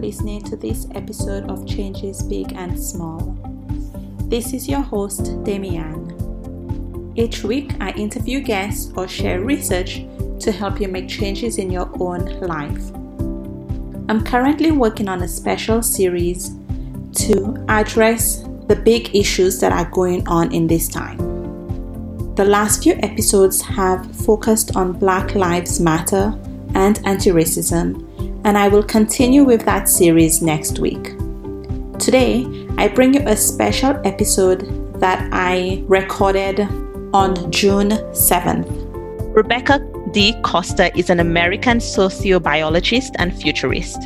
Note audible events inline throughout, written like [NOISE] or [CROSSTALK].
listening to this episode of Changes Big and Small. This is your host, Demian. Each week, I interview guests or share research to help you make changes in your own life. I'm currently working on a special series to address the big issues that are going on in this time. The last few episodes have focused on Black Lives Matter and anti racism and I will continue with that series next week. Today, I bring you a special episode that I recorded on June 7th. Rebecca D. Costa is an American sociobiologist and futurist.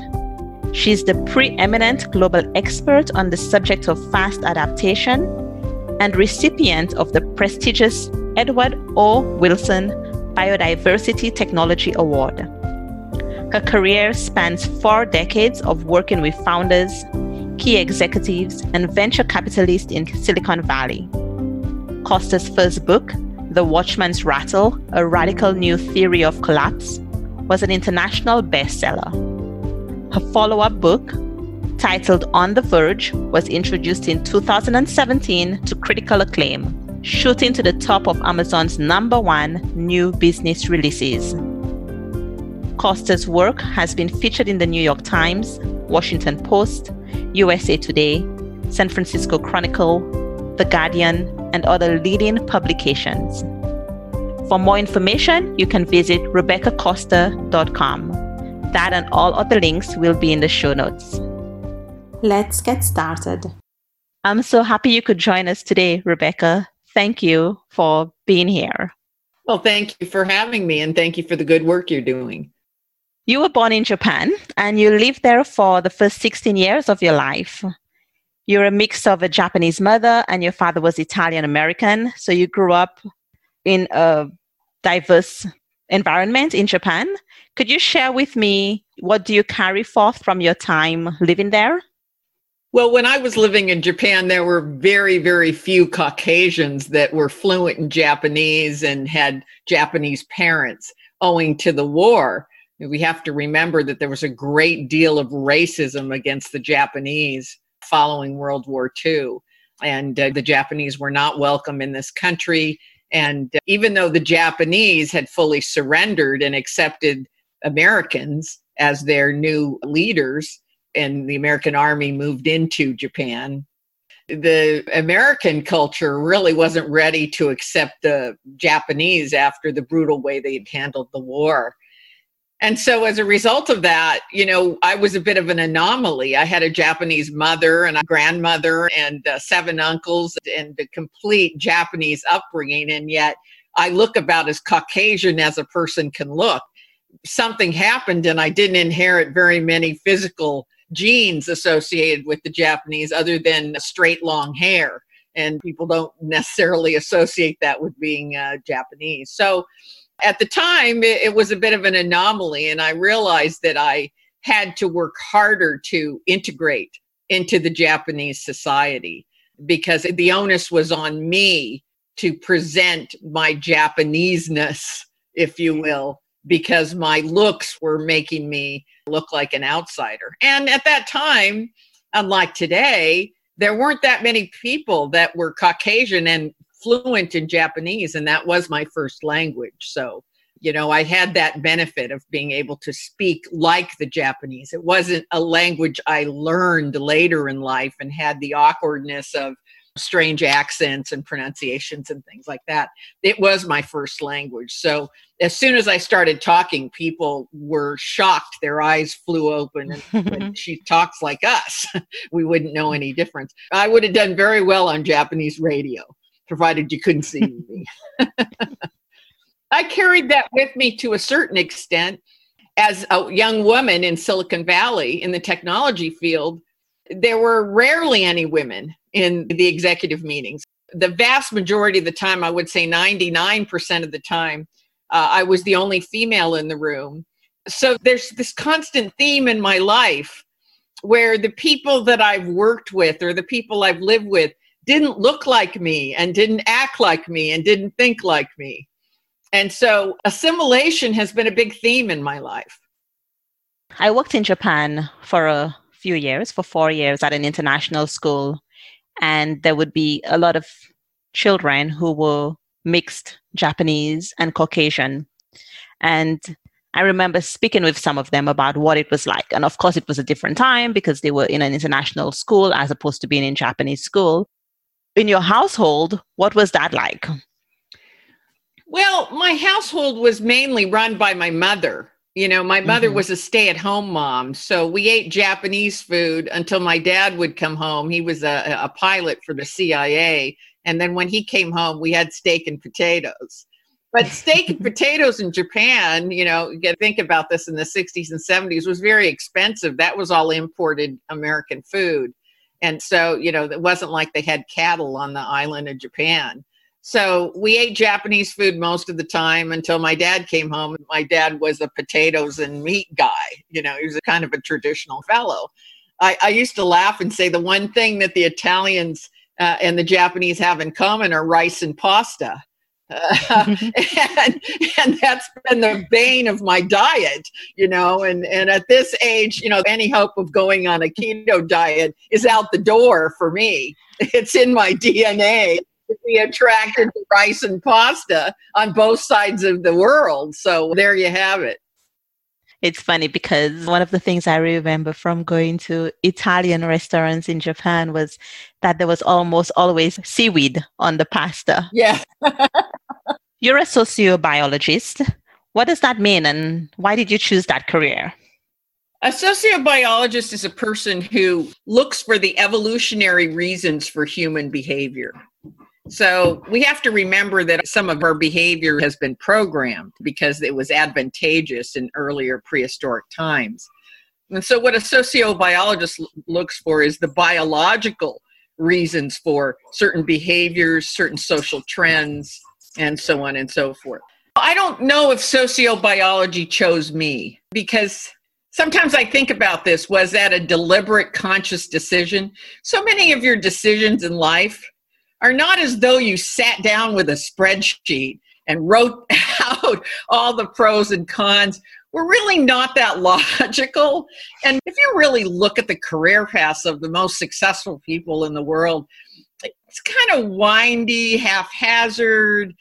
She's the preeminent global expert on the subject of fast adaptation and recipient of the prestigious Edward O. Wilson Biodiversity Technology Award. Her career spans four decades of working with founders, key executives, and venture capitalists in Silicon Valley. Costa's first book, The Watchman's Rattle A Radical New Theory of Collapse, was an international bestseller. Her follow up book, titled On the Verge, was introduced in 2017 to critical acclaim, shooting to the top of Amazon's number one new business releases. Costa's work has been featured in the New York Times, Washington Post, USA Today, San Francisco Chronicle, The Guardian, and other leading publications. For more information, you can visit RebeccaCosta.com. That and all other links will be in the show notes. Let's get started. I'm so happy you could join us today, Rebecca. Thank you for being here. Well, thank you for having me and thank you for the good work you're doing. You were born in Japan and you lived there for the first 16 years of your life. You're a mix of a Japanese mother and your father was Italian American. So you grew up in a diverse environment in Japan. Could you share with me what do you carry forth from your time living there? Well, when I was living in Japan, there were very, very few Caucasians that were fluent in Japanese and had Japanese parents owing to the war we have to remember that there was a great deal of racism against the Japanese following World War II. And uh, the Japanese were not welcome in this country. And uh, even though the Japanese had fully surrendered and accepted Americans as their new leaders, and the American army moved into Japan, the American culture really wasn't ready to accept the Japanese after the brutal way they had handled the war. And so, as a result of that, you know, I was a bit of an anomaly. I had a Japanese mother and a grandmother and uh, seven uncles and a complete Japanese upbringing. And yet, I look about as Caucasian as a person can look. Something happened, and I didn't inherit very many physical genes associated with the Japanese other than straight long hair. And people don't necessarily associate that with being uh, Japanese. So, at the time, it, it was a bit of an anomaly, and I realized that I had to work harder to integrate into the Japanese society because the onus was on me to present my Japaneseness, if you mm-hmm. will, because my looks were making me look like an outsider. And at that time, unlike today, there weren't that many people that were Caucasian and fluent in Japanese, and that was my first language. So, you know, I had that benefit of being able to speak like the Japanese. It wasn't a language I learned later in life and had the awkwardness of strange accents and pronunciations and things like that. It was my first language. So as soon as I started talking, people were shocked. Their eyes flew open and [LAUGHS] she talks like us. [LAUGHS] we wouldn't know any difference. I would have done very well on Japanese radio provided you couldn't see me. I carried that with me to a certain extent as a young woman in Silicon Valley in the technology field. There were rarely any women in the executive meetings. The vast majority of the time, I would say 99% of the time, uh, I was the only female in the room. So there's this constant theme in my life where the people that I've worked with or the people I've lived with didn't look like me and didn't act like me and didn't think like me. And so assimilation has been a big theme in my life. I worked in Japan for a few years, for four years at an international school. And there would be a lot of children who were mixed Japanese and Caucasian. And I remember speaking with some of them about what it was like. And of course, it was a different time because they were in an international school as opposed to being in Japanese school. In your household, what was that like? Well, my household was mainly run by my mother. You know, my mother mm-hmm. was a stay at home mom. So we ate Japanese food until my dad would come home. He was a, a pilot for the CIA. And then when he came home, we had steak and potatoes. But steak and [LAUGHS] potatoes in Japan, you know, you think about this in the 60s and 70s, was very expensive. That was all imported American food. And so, you know, it wasn't like they had cattle on the island of Japan. So we ate Japanese food most of the time until my dad came home. My dad was a potatoes and meat guy. You know, he was a kind of a traditional fellow. I, I used to laugh and say the one thing that the Italians uh, and the Japanese have in common are rice and pasta. Uh, [LAUGHS] and, and that's been the bane of my diet, you know. And, and at this age, you know, any hope of going on a keto diet is out the door for me. It's in my DNA to be attracted to rice and pasta on both sides of the world. So there you have it. It's funny because one of the things I remember from going to Italian restaurants in Japan was that there was almost always seaweed on the pasta. Yeah. [LAUGHS] You're a sociobiologist. What does that mean and why did you choose that career? A sociobiologist is a person who looks for the evolutionary reasons for human behavior. So we have to remember that some of our behavior has been programmed because it was advantageous in earlier prehistoric times. And so, what a sociobiologist looks for is the biological reasons for certain behaviors, certain social trends, and so on and so forth. I don't know if sociobiology chose me because sometimes I think about this was that a deliberate, conscious decision? So many of your decisions in life are not as though you sat down with a spreadsheet and wrote [LAUGHS] out all the pros and cons. We're really not that [LAUGHS] logical. And if you really look at the career paths of the most successful people in the world, it's kind of windy, haphazard.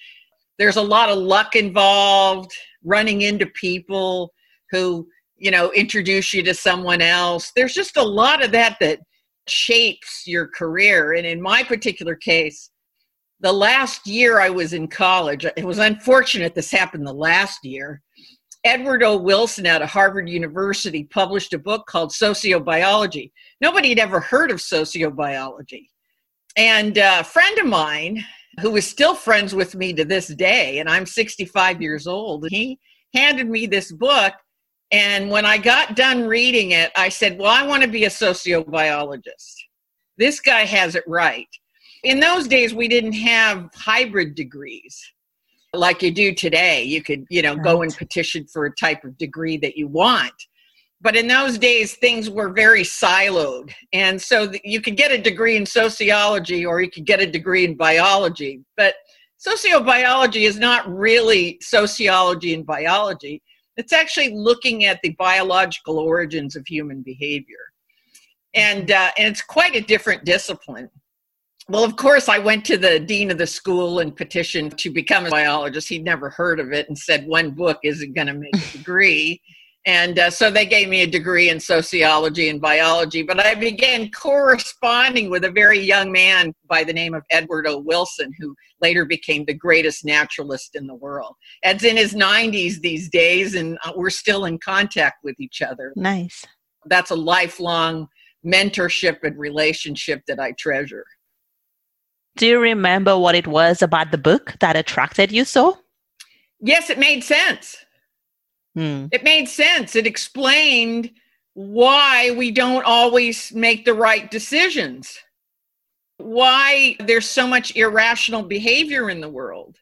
There's a lot of luck involved, running into people who, you know, introduce you to someone else. There's just a lot of that that shapes your career. And in my particular case, the last year I was in college, it was unfortunate this happened the last year. Edward O. Wilson out of Harvard University published a book called Sociobiology. Nobody had ever heard of sociobiology. And a friend of mine, who is still friends with me to this day, and I'm 65 years old, he handed me this book and when I got done reading it, I said, Well, I want to be a sociobiologist. This guy has it right. In those days, we didn't have hybrid degrees like you do today. You could, you know, right. go and petition for a type of degree that you want. But in those days, things were very siloed. And so you could get a degree in sociology or you could get a degree in biology. But sociobiology is not really sociology and biology it's actually looking at the biological origins of human behavior. And, uh, and it's quite a different discipline. Well, of course, I went to the dean of the school and petitioned to become a biologist. He'd never heard of it and said one book isn't going to make a [LAUGHS] degree. And uh, so they gave me a degree in sociology and biology. But I began corresponding with a very young man by the name of Edward O. Wilson, who later became the greatest naturalist in the world. Ed's in his 90s these days, and uh, we're still in contact with each other. Nice. That's a lifelong mentorship and relationship that I treasure. Do you remember what it was about the book that attracted you so? Yes, it made sense Hmm. It made sense. It explained why we don't always make the right decisions, why there's so much irrational behavior in the world.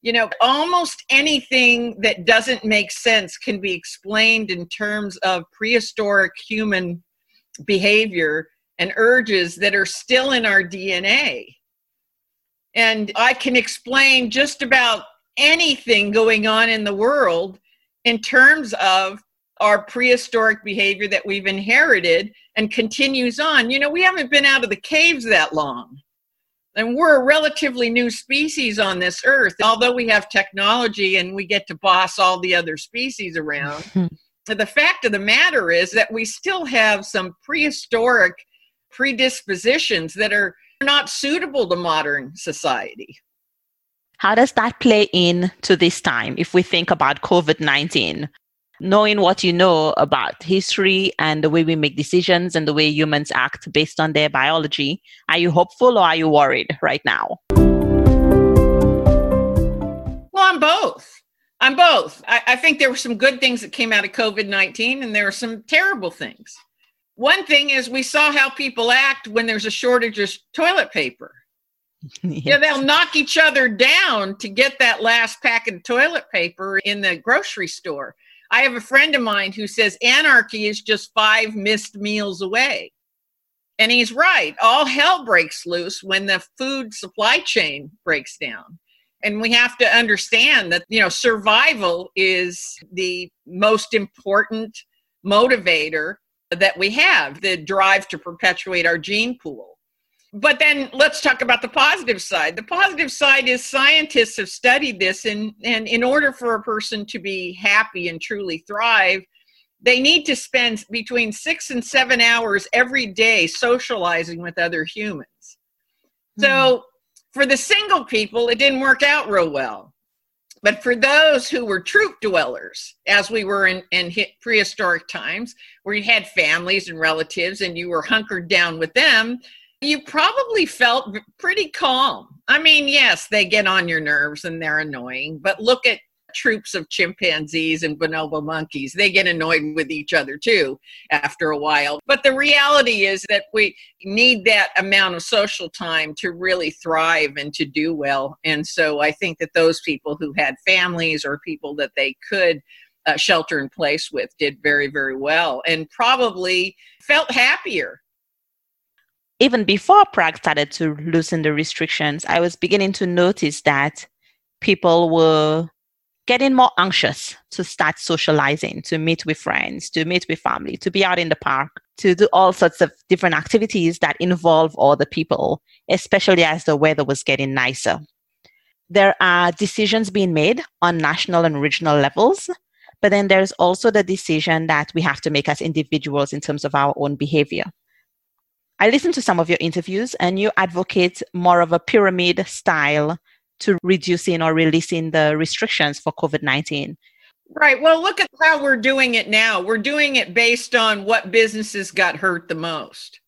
You know, almost anything that doesn't make sense can be explained in terms of prehistoric human behavior and urges that are still in our DNA. And I can explain just about anything going on in the world in terms of our prehistoric behavior that we've inherited and continues on. You know, we haven't been out of the caves that long. And we're a relatively new species on this earth. Although we have technology and we get to boss all the other species around, [LAUGHS] the fact of the matter is that we still have some prehistoric predispositions that are not suitable to modern society. How does that play in to this time if we think about COVID 19? Knowing what you know about history and the way we make decisions and the way humans act based on their biology, are you hopeful or are you worried right now? Well, I'm both. I'm both. I, I think there were some good things that came out of COVID 19 and there were some terrible things. One thing is we saw how people act when there's a shortage of toilet paper. [LAUGHS] yes. Yeah, they'll knock each other down to get that last packet of toilet paper in the grocery store. I have a friend of mine who says anarchy is just five missed meals away. And he's right. All hell breaks loose when the food supply chain breaks down. And we have to understand that, you know, survival is the most important motivator that we have the drive to perpetuate our gene pool. But then let's talk about the positive side. The positive side is scientists have studied this, and, and in order for a person to be happy and truly thrive, they need to spend between six and seven hours every day socializing with other humans. So mm. for the single people, it didn't work out real well. But for those who were troop dwellers, as we were in, in prehistoric times, where you had families and relatives and you were hunkered down with them, you probably felt pretty calm. I mean, yes, they get on your nerves and they're annoying, but look at troops of chimpanzees and bonobo monkeys. They get annoyed with each other too after a while. But the reality is that we need that amount of social time to really thrive and to do well. And so I think that those people who had families or people that they could uh, shelter in place with did very, very well and probably felt happier even before Prague started to loosen the restrictions, I was beginning to notice that people were getting more anxious to start socializing, to meet with friends, to meet with family, to be out in the park, to do all sorts of different activities that involve other people, especially as the weather was getting nicer. There are decisions being made on national and regional levels, but then there's also the decision that we have to make as individuals in terms of our own behavior. I listened to some of your interviews and you advocate more of a pyramid style to reducing or releasing the restrictions for COVID 19? Right. Well, look at how we're doing it now. We're doing it based on what businesses got hurt the most.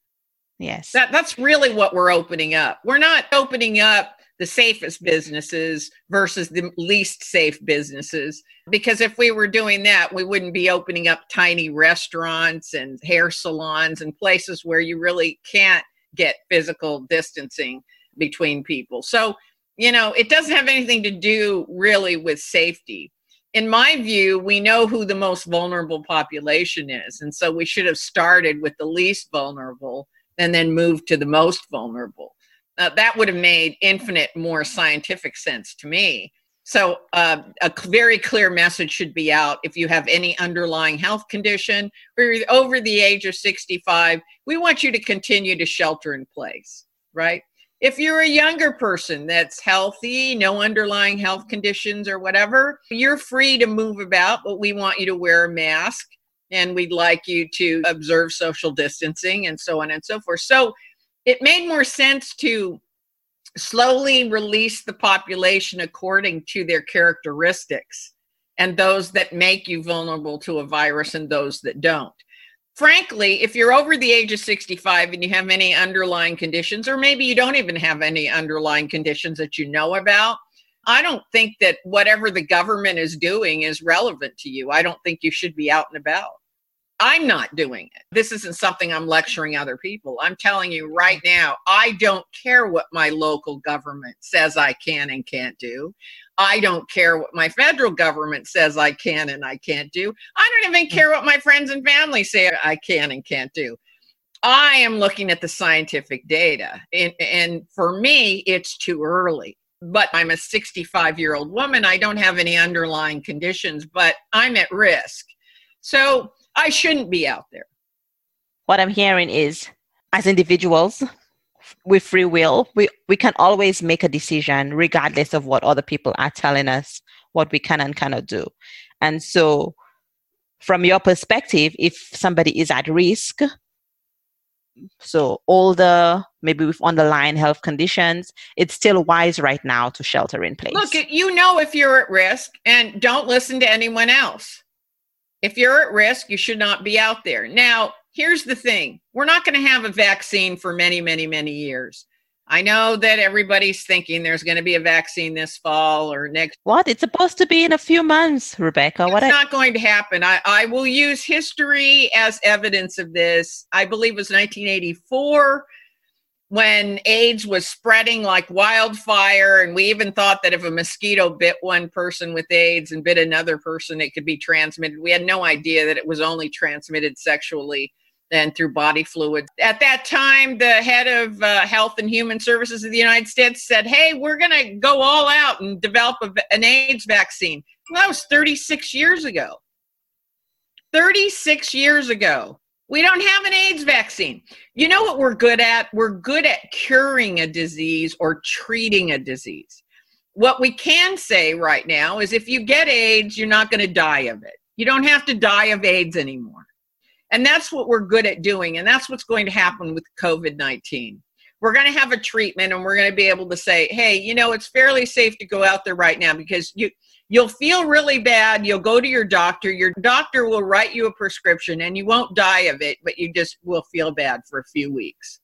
Yes. That, that's really what we're opening up. We're not opening up the safest businesses versus the least safe businesses. Because if we were doing that, we wouldn't be opening up tiny restaurants and hair salons and places where you really can't get physical distancing between people. So you know, it doesn't have anything to do really with safety. In my view, we know who the most vulnerable population is. And so we should have started with the least vulnerable and then moved to the most vulnerable. Uh, that would have made infinite more scientific sense to me. So, uh, a very clear message should be out. If you have any underlying health condition or you're over the age of 65, we want you to continue to shelter in place, right? If you're a younger person that's healthy, no underlying health conditions or whatever, you're free to move about, but we want you to wear a mask and we'd like you to observe social distancing and so on and so forth. So it made more sense to slowly release the population according to their characteristics and those that make you vulnerable to a virus and those that don't frankly, if you're over the age of 65 and you have any underlying conditions, or maybe you don't even have any underlying conditions that you know about, I don't think that whatever the government is doing is relevant to you. I don't think you should be out and about. I'm not doing it. This isn't something I'm lecturing other people. I'm telling you right now, I don't care what my local government says I can and can't do. I don't care what my federal government says I can and I can't do. I don't even care what my friends and family say I can and can't do. I am looking at the scientific data. And, and for me, it's too early. But I'm a 65 year old woman. I don't have any underlying conditions, but I'm at risk. So I shouldn't be out there. What I'm hearing is, as individuals, with free will, we, we can always make a decision regardless of what other people are telling us what we can and cannot do. And so, from your perspective, if somebody is at risk, so older, maybe with underlying health conditions, it's still wise right now to shelter in place. Look, you know if you're at risk and don't listen to anyone else. If you're at risk, you should not be out there. Now, here's the thing we're not going to have a vaccine for many, many, many years. I know that everybody's thinking there's going to be a vaccine this fall or next. What? It's supposed to be in a few months, Rebecca. It's what? not I- going to happen. I, I will use history as evidence of this. I believe it was 1984 when AIDS was spreading like wildfire. And we even thought that if a mosquito bit one person with AIDS and bit another person, it could be transmitted. We had no idea that it was only transmitted sexually and through body fluids. At that time, the head of uh, Health and Human Services of the United States said, Hey, we're going to go all out and develop a, an AIDS vaccine. Well, that was 36 years ago. 36 years ago. We don't have an AIDS vaccine. You know what we're good at? We're good at curing a disease or treating a disease. What we can say right now is if you get AIDS, you're not going to die of it. You don't have to die of AIDS anymore. And that's what we're good at doing. And that's what's going to happen with COVID 19. We're going to have a treatment and we're going to be able to say, hey, you know, it's fairly safe to go out there right now because you, you'll feel really bad. You'll go to your doctor. Your doctor will write you a prescription and you won't die of it, but you just will feel bad for a few weeks.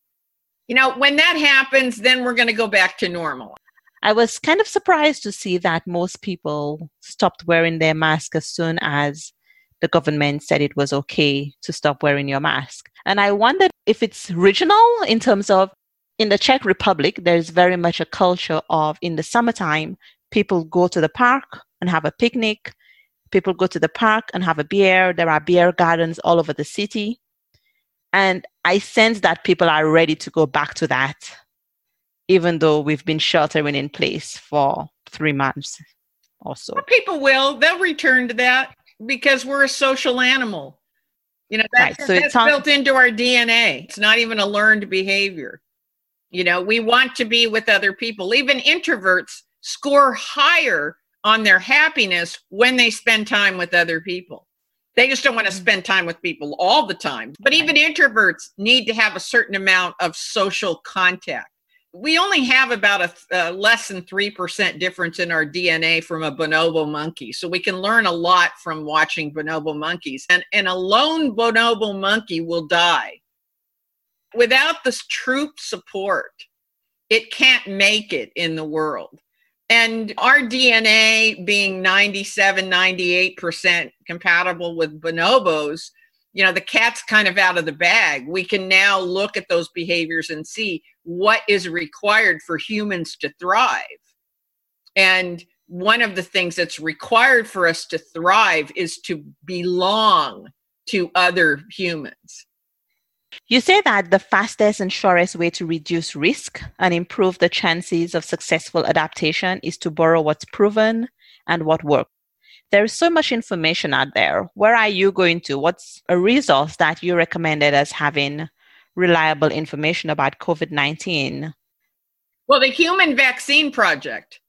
You know, when that happens, then we're going to go back to normal. I was kind of surprised to see that most people stopped wearing their mask as soon as the government said it was okay to stop wearing your mask. And I wondered if it's regional in terms of in the Czech Republic, there's very much a culture of in the summertime, people go to the park and have a picnic. People go to the park and have a beer. There are beer gardens all over the city. And I sense that people are ready to go back to that, even though we've been sheltering in place for three months or so. People will, they'll return to that because we're a social animal. You know, that's, right. so that's built into our DNA. It's not even a learned behavior. You know, we want to be with other people. Even introverts score higher on their happiness when they spend time with other people. They just don't want to mm. spend time with people all the time. But even introverts need to have a certain amount of social contact we only have about a, a less than 3% difference in our DNA from a bonobo monkey. So we can learn a lot from watching bonobo monkeys. And, and a lone bonobo monkey will die. Without this troop support, it can't make it in the world. And our DNA being 97, 98% compatible with bonobos, you know the cat's kind of out of the bag. We can now look at those behaviors and see what is required for humans to thrive. And one of the things that's required for us to thrive is to belong to other humans you say that the fastest and surest way to reduce risk and improve the chances of successful adaptation is to borrow what's proven and what works there's so much information out there. Where are you going to? What's a resource that you recommended as having reliable information about COVID 19? Well, the Human Vaccine Project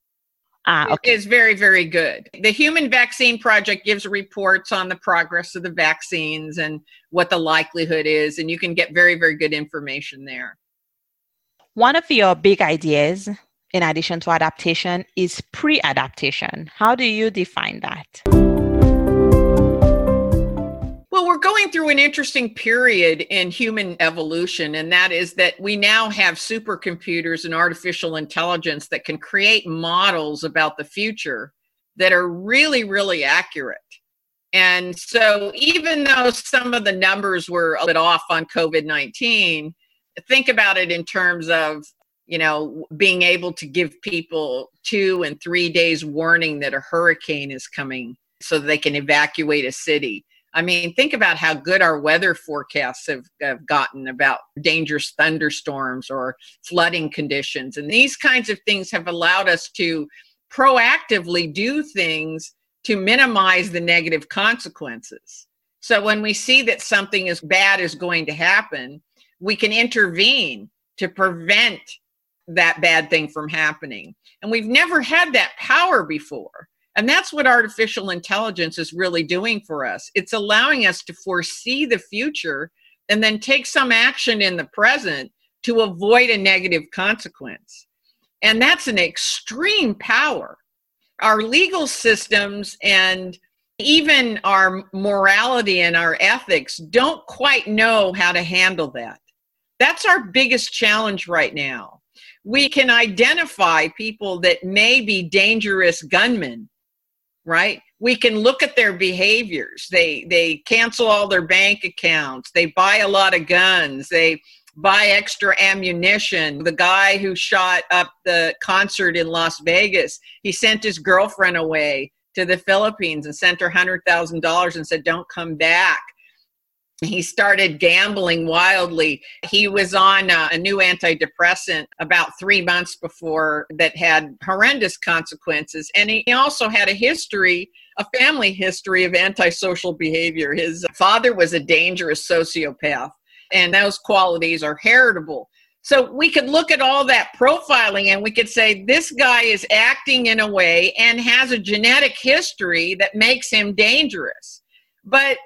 ah, okay. is very, very good. The Human Vaccine Project gives reports on the progress of the vaccines and what the likelihood is, and you can get very, very good information there. One of your big ideas in addition to adaptation is pre adaptation. How do you define that? Well, we're going through an interesting period in human evolution, and that is that we now have supercomputers and artificial intelligence that can create models about the future that are really, really accurate. And so, even though some of the numbers were a bit off on COVID 19, think about it in terms of you know, being able to give people two and three days warning that a hurricane is coming so they can evacuate a city. I mean, think about how good our weather forecasts have, have, gotten about dangerous thunderstorms or flooding conditions. And these kinds of things have allowed us to proactively do things to minimize the negative consequences. So when we see that something is bad is going to happen, we can intervene to prevent that bad thing from happening. And we've never had that power before. And that's what artificial intelligence is really doing for us. It's allowing us to foresee the future and then take some action in the present to avoid a negative consequence. And that's an extreme power. Our legal systems and even our morality and our ethics don't quite know how to handle that. That's our biggest challenge right now. We can identify people that may be dangerous gunmen, right? We can look at their behaviors. They they cancel all their bank accounts. They buy a lot of guns. They buy extra ammunition. The guy who shot up the concert in Las Vegas, he sent his girlfriend away to the Philippines and sent her $100,000 and said, Don't come back. He started gambling wildly. He was on a, a new antidepressant about three months before that had horrendous consequences. And he also had a history, a family history of antisocial behavior. His father was a dangerous sociopath, and those qualities are heritable. So we could look at all that profiling and we could say this guy is acting in a way and has a genetic history that makes him dangerous. But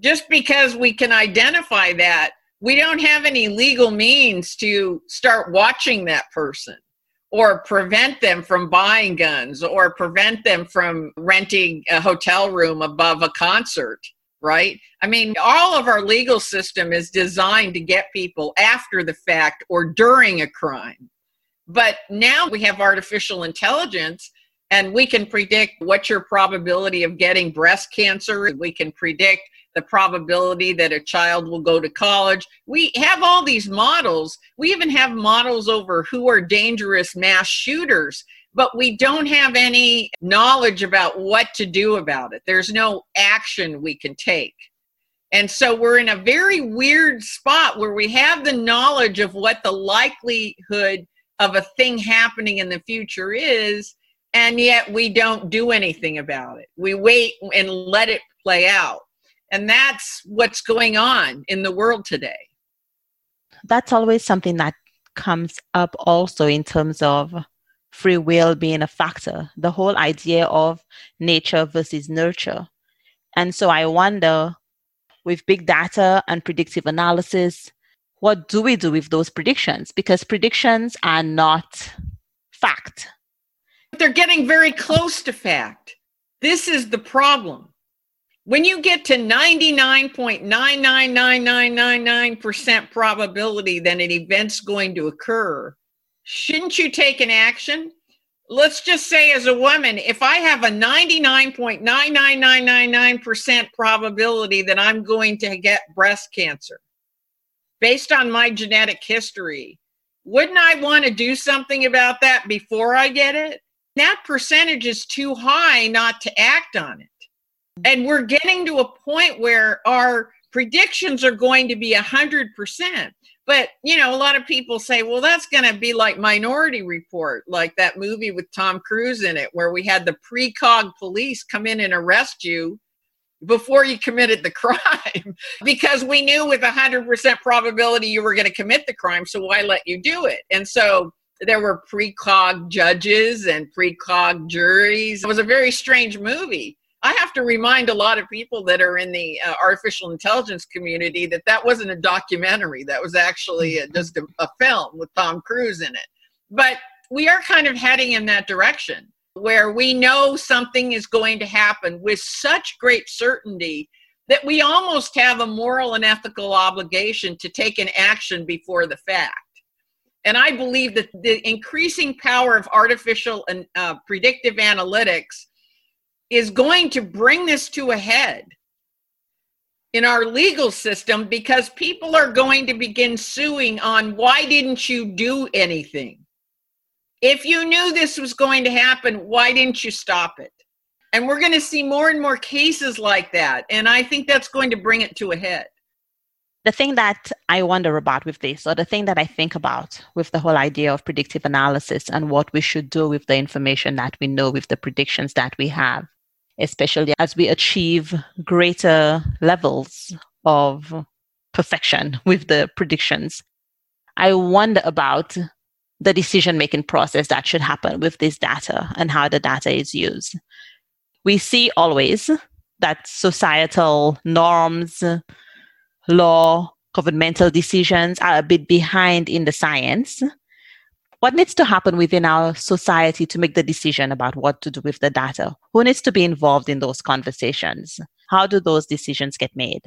just because we can identify that, we don't have any legal means to start watching that person or prevent them from buying guns or prevent them from renting a hotel room above a concert right? I mean, all of our legal system is designed to get people after the fact or during a crime. But now we have artificial intelligence and we can predict what your probability of getting breast cancer we can predict the probability that a child will go to college we have all these models we even have models over who are dangerous mass shooters but we don't have any knowledge about what to do about it. There's no action we can take. And so we're in a very weird spot where we have the knowledge of what the likelihood of a thing happening in the future is, and yet we don't do anything about it. We wait and let it play out. And that's what's going on in the world today. That's always something that comes up also in terms of free will being a factor, the whole idea of nature versus nurture. And so I wonder with big data and predictive analysis, what do we do with those predictions? Because predictions are not fact. They're getting very close to fact. This is the problem. When you get to 99.999999% probability that an event's going to occur, shouldn't you take an action? Let's just say, as a woman, if I have a 99.99999% probability that I'm going to get breast cancer based on my genetic history, wouldn't I want to do something about that before I get it? That percentage is too high not to act on it. And we're getting to a point where our predictions are going to be 100%. But, you know, a lot of people say, well, that's going to be like Minority Report, like that movie with Tom Cruise in it, where we had the precog police come in and arrest you before you committed the [LAUGHS] crime because we knew with 100% probability you were going to commit the crime. So why let you do it? And so there were precog judges and precog juries. It was a very strange movie. I have to remind a lot of people that are in the uh, artificial intelligence community that that wasn't a documentary. That was actually a, just a, a film with Tom Cruise in it. But we are kind of heading in that direction where we know something is going to happen with such great certainty that we almost have a moral and ethical obligation to take an action before the fact. And I believe that the increasing power of artificial and uh, predictive analytics is going to bring this to a head in our legal system because people are going to begin suing on why didn't you do anything? If you knew this was going to happen, why didn't you stop it? And we're going to see more and more cases like that. And I think that's going to bring it to a head. The thing that I wonder about with this, or the thing that I think about with the whole idea of predictive analysis and what we should do with the information that we know, with the predictions that we have, especially as we achieve greater levels of perfection with the predictions. I wonder about the decision making process that should happen with this data and how the data is used. We see always that societal norms, law, governmental decisions are a bit behind in the science. What needs to happen within our society to make the decision about what to do with the data? Who needs to be involved in those conversations? How do those decisions get made?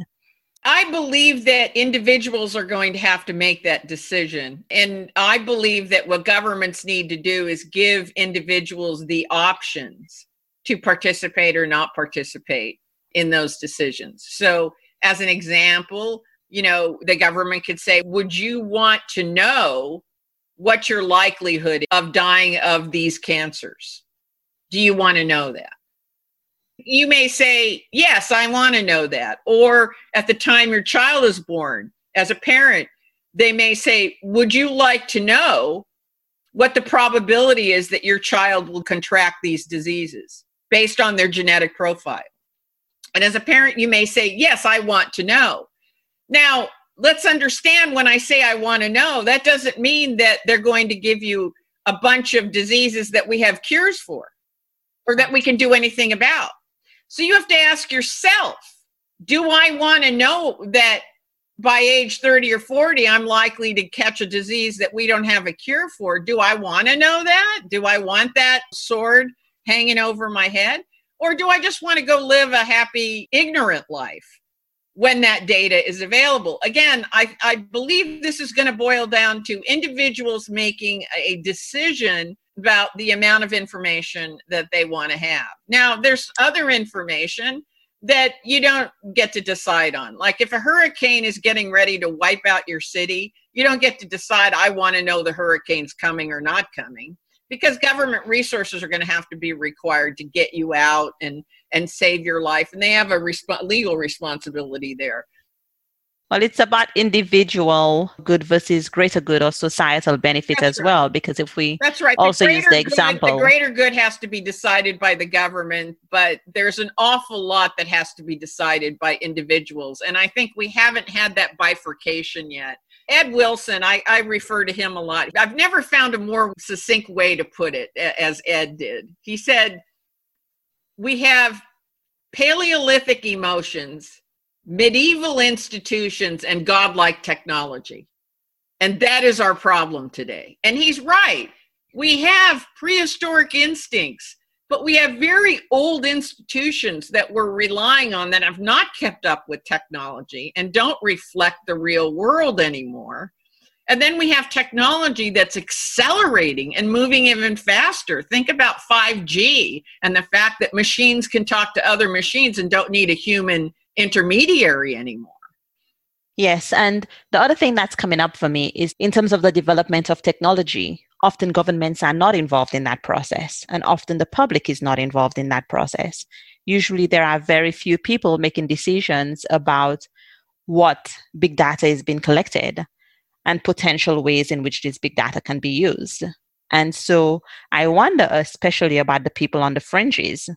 I believe that individuals are going to have to make that decision. And I believe that what governments need to do is give individuals the options to participate or not participate in those decisions. So, as an example, you know, the government could say, Would you want to know what your likelihood of dying of these cancers? Do you want to know that? you may say, Yes, I want to know that. Or at the time your child is born, as a parent, they may say, Would you like to know what the probability is that your child will contract these diseases based on their genetic profile? And as a parent, you may say, Yes, I want to know. Now, let's understand when I say I want to know, that doesn't mean that they're going to give you a bunch of diseases that we have cures for or that we can do anything about. So you have to ask yourself do I want to know that by age 30 or 40, I'm likely to catch a disease that we don't have a cure for? Do I want to know that? Do I want that sword hanging over my head? Or do I just want to go live a happy, ignorant life when that data is available? Again, I, I believe this is going to boil down to individuals making a decision about the amount of information that they want to have. Now, there's other information that you don't get to decide on. Like if a hurricane is getting ready to wipe out your city, you don't get to decide, I want to know the hurricane's coming or not coming because government resources are going to have to be required to get you out and and save your life and they have a resp- legal responsibility there well, it's about individual good versus greater good or societal benefit That's as right. well. Because if we That's right. also use the good- example, the greater good has to be decided by the government, but there's an awful lot that has to be decided by individuals. And I think we haven't had that bifurcation yet. Ed Wilson, I, I refer to him a lot. I've never found a more succinct way to put it as Ed did. He said, We have Paleolithic emotions medieval institutions and godlike technology. And that is our problem today. And he's right. We have prehistoric instincts, but we have very old institutions that we're relying on that have not kept up with technology and don't reflect the real world anymore. And then we have technology that's accelerating and moving even faster. Think about 5G and the fact that machines can talk to other machines and don't need a human intermediary anymore. Yes. And the other thing that's coming up for me is in terms of the development of technology, often governments are not involved in that process, and often the public is not involved in that process. Usually, there are very few people making decisions about what big data is being collected and potential ways in which this big data can be used. And so I wonder, especially about the people on the fringes,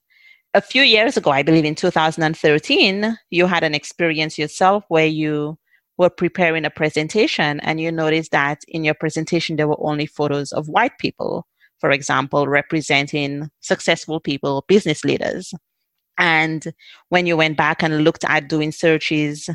a few years ago, I believe in 2013, you had an experience yourself where you were preparing a presentation and you noticed that in your presentation there were only photos of white people, for example, representing successful people, business leaders. And when you went back and looked at doing searches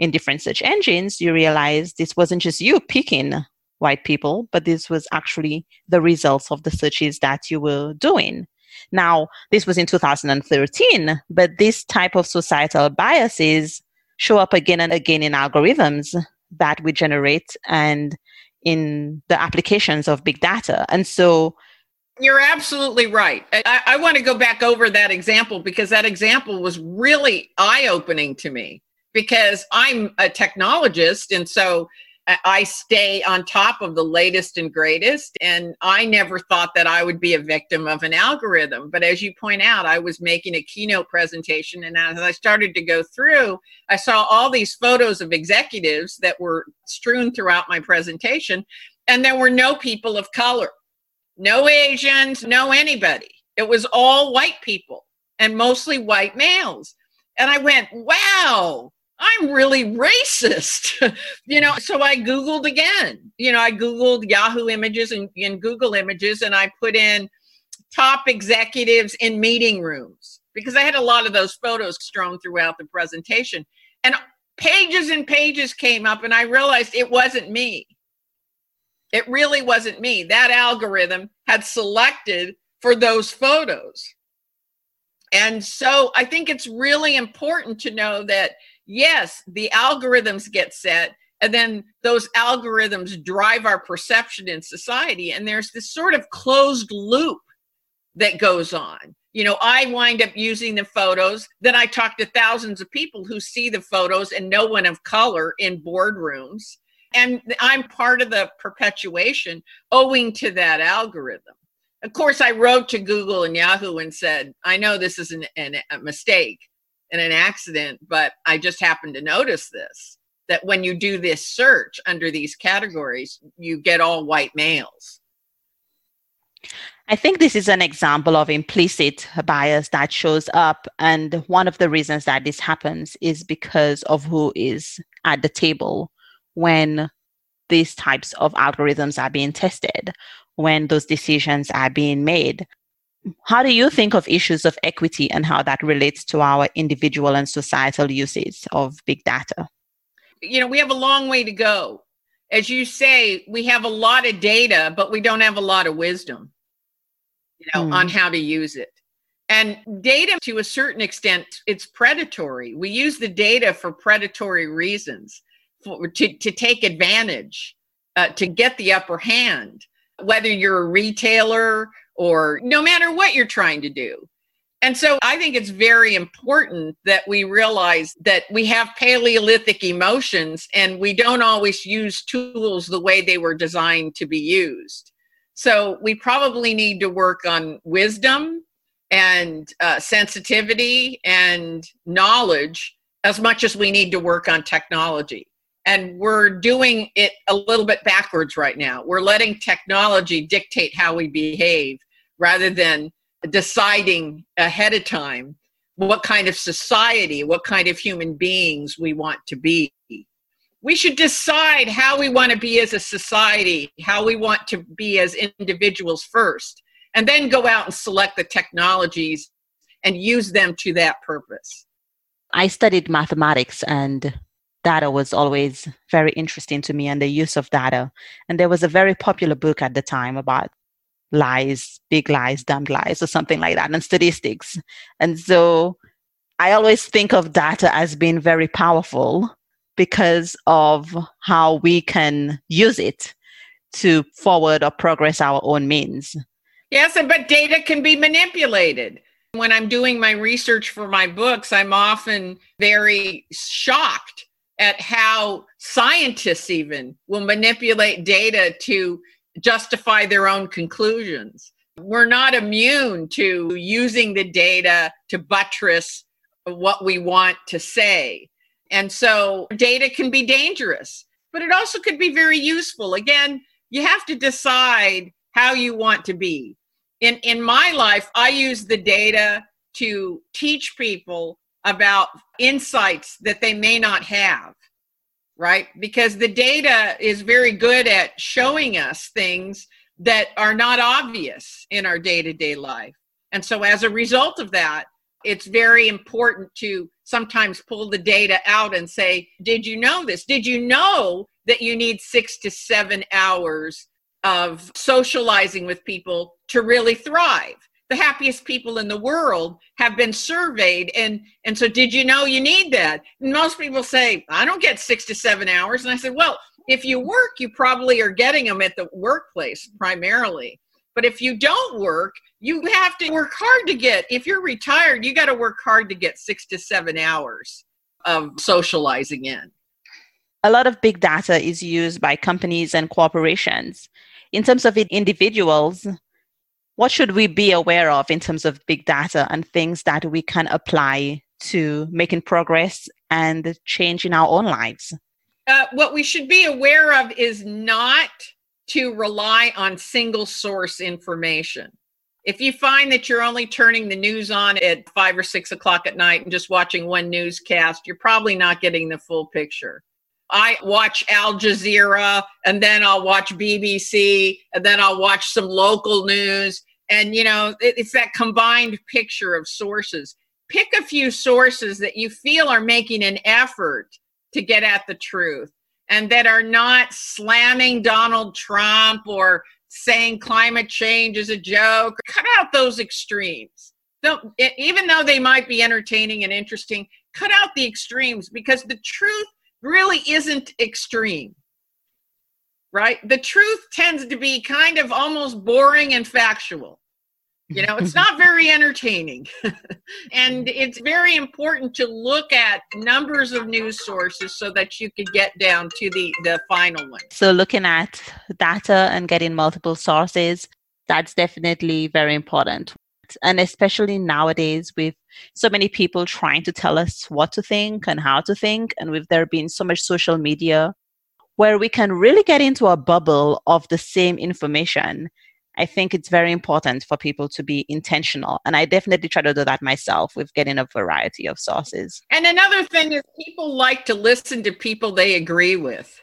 in different search engines, you realize this wasn't just you picking white people, but this was actually the results of the searches that you were doing. Now, this was in 2013, but this type of societal biases show up again and again in algorithms that we generate and in the applications of big data. And so you're absolutely right. I, I want to go back over that example because that example was really eye opening to me because I'm a technologist. And so I stay on top of the latest and greatest. And I never thought that I would be a victim of an algorithm. But as you point out, I was making a keynote presentation. And as I started to go through, I saw all these photos of executives that were strewn throughout my presentation. And there were no people of color, no Asians, no anybody. It was all white people. and mostly white males. And I went, wow, I'm really racist. [LAUGHS] you know, so I Googled again. You know, I Googled Yahoo images and, and Google images, and I put in top executives in meeting rooms because I had a lot of those photos strewn throughout the presentation. And pages and pages came up, and I realized it wasn't me. It really wasn't me. That algorithm had selected for those photos. And so I think it's really important to know that yes, the algorithms get set, and then those algorithms drive our perception in society. And there's this sort of closed loop that goes on. You know, I wind up using the photos, then I talk to thousands of people who see the photos and no one of color in boardrooms. And I'm part of the perpetuation owing to that algorithm. Of course, I wrote to Google and Yahoo and said, I know this is an, an, a mistake and an accident, but I just happened to notice this that when you do this search under these categories, you get all white males. I think this is an example of implicit bias that shows up. And one of the reasons that this happens is because of who is at the table when these types of algorithms are being tested, when those decisions are being made. How do you think of issues of equity and how that relates to our individual and societal uses of big data? You know, we have a long way to go. As you say, we have a lot of data, but we don't have a lot of wisdom, you know, mm. on how to use it. And data, to a certain extent, it's predatory. We use the data for predatory reasons, for, to, to take advantage, uh, to get the upper hand, whether you're a retailer or no matter what you're trying to do. And so I think it's very important that we realize that we have Paleolithic emotions and we don't always use tools the way they were designed to be used. So we probably need to work on wisdom and uh, sensitivity and knowledge as much as we need to work on technology. And we're doing it a little bit backwards right now. We're letting technology dictate how we behave rather than deciding ahead of time what kind of society, what kind of human beings we want to be. We should decide how we want to be as a society, how we want to be as individuals first, and then go out and select the technologies and use them to that purpose. I studied mathematics and data was always very interesting to me and the use of data. And there was a very popular book at the time about lies, big lies, dumb lies, or something like that, and statistics. And so I always think of data as being very powerful because of how we can use it to forward or progress our own means. Yes, but data can be manipulated. When I'm doing my research for my books, I'm often very shocked at how scientists even will manipulate data to justify their own conclusions. We're not immune to using the data to buttress what we want to say. And so data can be dangerous, but it also could be very useful. Again, you have to decide how you want to be. In, in my life, I use the data to teach people about insights that they may not have right? Because the data is very good at showing us things that are not obvious in our day to day life. And so, as a result of that, it's very important to sometimes pull the data out and say, Did you know this? Did you know that you need six to seven hours of socializing with people to really thrive? The happiest people in the world have been surveyed. And and so did you know you need that? And most people say i don't get six to seven hours. And i said well if you work you probably are getting them at the workplace primarily. But if you don't work you have to work hard to get if you're retired you got to work hard to get six to seven hours of socializing in. A lot of big data is used by companies and corporations. In terms of individuals what should we be aware of in terms of big data and things that we can apply to making progress and change in our own lives? Uh, what we should be aware of is not to rely on single source information. If you find that you're only turning the news on at five or six o'clock at night and just watching one newscast, you're probably not getting the full picture. I watch Al Jazeera and then I'll watch BBC and then I'll watch some local news. And, you know, it's that combined picture of sources. Pick a few sources that you feel are making an effort to get at the truth and that are not slamming Donald Trump or saying climate change is a joke. Cut out those extremes. Don't, even though they might be entertaining and interesting, cut out the extremes because the truth really isn't extreme. Right? The truth tends to be kind of almost boring and factual. You know, it's not very entertaining. [LAUGHS] and it's very important to look at numbers of news sources so that you could get down to the, the final one. So, looking at data and getting multiple sources, that's definitely very important. And especially nowadays, with so many people trying to tell us what to think and how to think, and with there being so much social media where we can really get into a bubble of the same information I think it's very important for people to be intentional. And I definitely try to do that myself with getting a variety of sources. And another thing is people like to listen to people they agree with.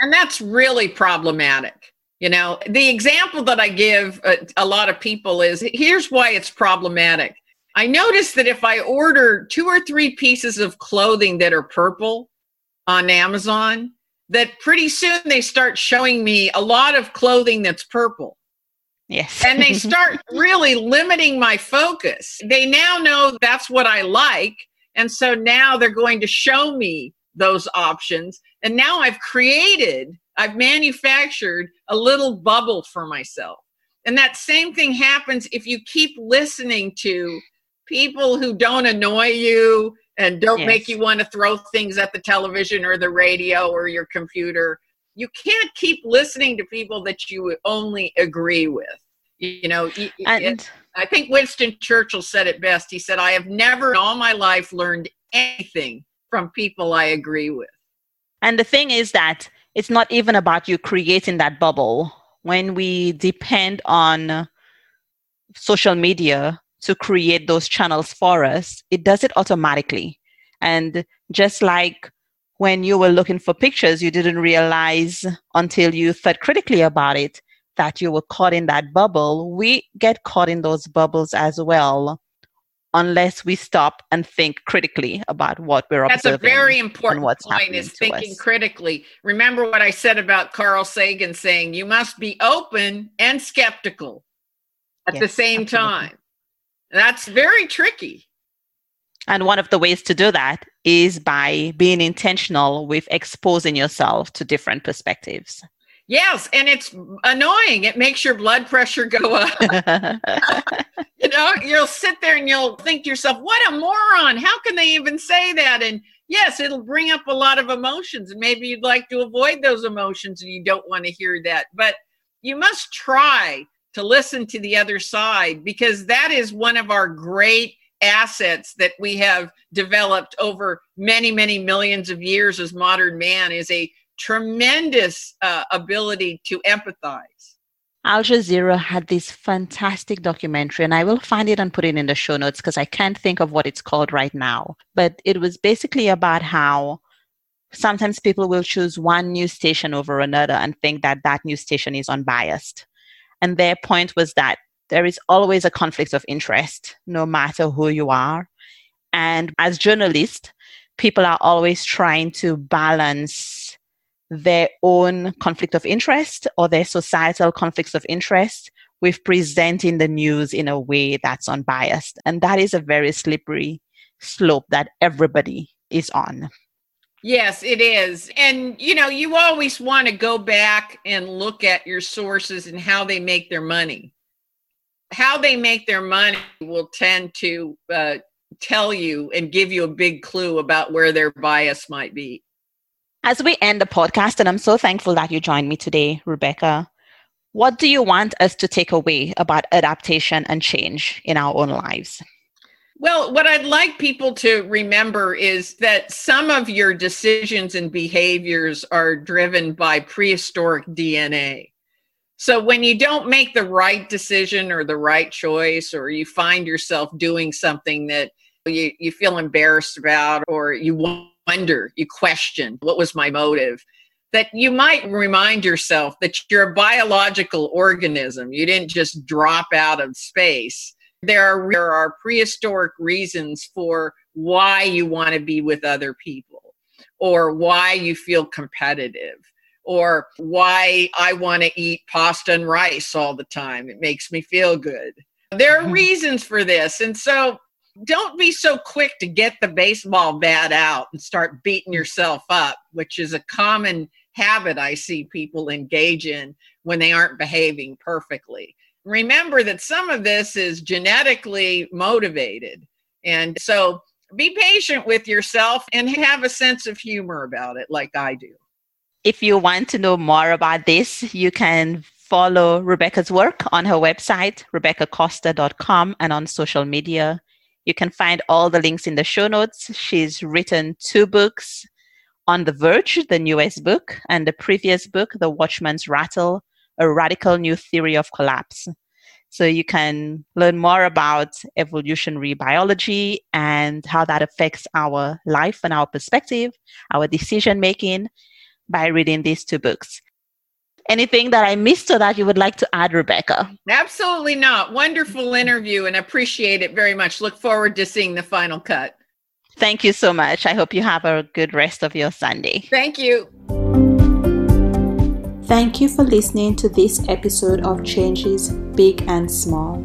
And that's really problematic. You know, the example that I give a, uh, a lot of people is here's why it's problematic. I notice that if I order two or three pieces of clothing that are purple on Amazon, that pretty soon they start showing me a lot of clothing that's purple. Yes. and they [LAUGHS] start really limiting my focus. They now know that's what I like. And so now they're going to show me those options. And now I've created, I've manufactured a little bubble for myself. And that same thing happens if you keep listening to people who don't annoy you and don't yes. make you want to throw things at the television or the radio or your computer you can't keep listening to people that you only agree with. You know, and, I think Winston Churchill said it best. He said, I have never in all my life learned anything from people I agree with. And the thing is that it's not even about you creating that bubble. When we depend on social media to create those channels for us, it does it automatically. And just like when you were looking for pictures, you didn't realize until you thought critically about it that you were caught in that bubble. We get caught in those bubbles as well unless we stop and think critically about what we're That's observing. That's a very important what's point is thinking us. critically. Remember what I said about Carl Sagan saying you must be open and skeptical at yes, the same absolutely. time. That's very tricky. And one of the ways to do that is by being intentional with exposing yourself to different perspectives. Yes, and it's annoying. It makes your blood pressure go up. [LAUGHS] [LAUGHS] you know, you'll sit there and you'll think to yourself, what a moron. How can they even say that? And yes, it'll bring up a lot of emotions. And maybe you'd like to avoid those emotions and you don't want to hear that. But you must try to listen to the other side because that is one of our great assets that we have developed over many, many millions of years as modern man is a tremendous uh, ability to empathize. Al Jazeera had this fantastic documentary, and I will find it and put it in the show notes because I can't think of what it's called right now. But it was basically about how sometimes people will choose one news station over another and think that that news station is unbiased. And their point was that there is always a conflict of interest, no matter who you are. And as journalists, people are always trying to balance their own conflict of interest or their societal conflicts of interest with presenting the news in a way that's unbiased. And that is a very slippery slope that everybody is on. Yes, it is. And you know, you always want to go back and look at your sources and how they make their money how they make their money will tend to uh, tell you and give you a big clue about where their bias might be. As we end the podcast, and I'm so thankful that you joined me today, Rebecca, what do you want us to take away about adaptation and change in our own lives? Well, what I'd like people to remember is that some of your decisions and behaviors are driven by prehistoric DNA. So when you don't make the right decision or the right choice, or you find yourself doing something that you, you feel embarrassed about, or you wonder, you question, what was my motive? That you might remind yourself that you're a biological organism. You didn't just drop out of space. There are, there are prehistoric reasons for why you want to be with other people or why you feel competitive or why I want to eat pasta and rice all the time. It makes me feel good. There are mm-hmm. reasons for this. And so don't be so quick to get the baseball bat out and start beating yourself up, which is a common habit I see people engage in when they aren't behaving perfectly. Remember that some of this is genetically motivated. And so be patient with yourself and have a sense of humor about it, like I do. If you want to know more about this, you can follow Rebecca's work on her website, rebeccacosta.com, and on social media. You can find all the links in the show notes. She's written two books On the Verge, the newest book, and the previous book, The Watchman's Rattle, a radical new theory of collapse. So you can learn more about evolutionary biology and how that affects our life and our perspective, our decision making, by reading these two books. Anything that I missed or that you would like to add, Rebecca? Absolutely not. Wonderful interview and appreciate it very much. Look forward to seeing the final cut. Thank you so much. I hope you have a good rest of your Sunday. Thank you. Thank you for listening to this episode of Changes Big and Small.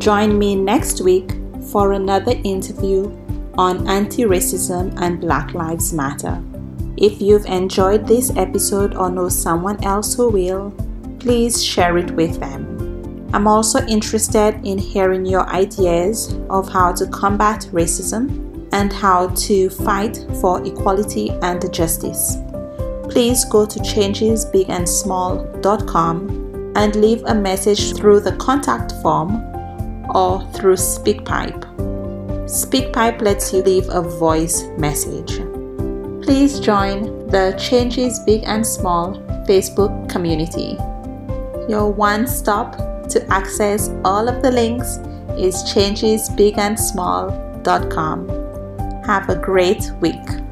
Join me next week for another interview on anti racism and Black Lives Matter. If you've enjoyed this episode or know someone else who will, please share it with them. I'm also interested in hearing your ideas of how to combat racism and how to fight for equality and justice. Please go to changesbigandsmall.com and leave a message through the contact form or through SpeakPipe. SpeakPipe lets you leave a voice message please join the Changes Big and Small Facebook community. Your one stop to access all of the links is changesbigandsmall.com. Have a great week.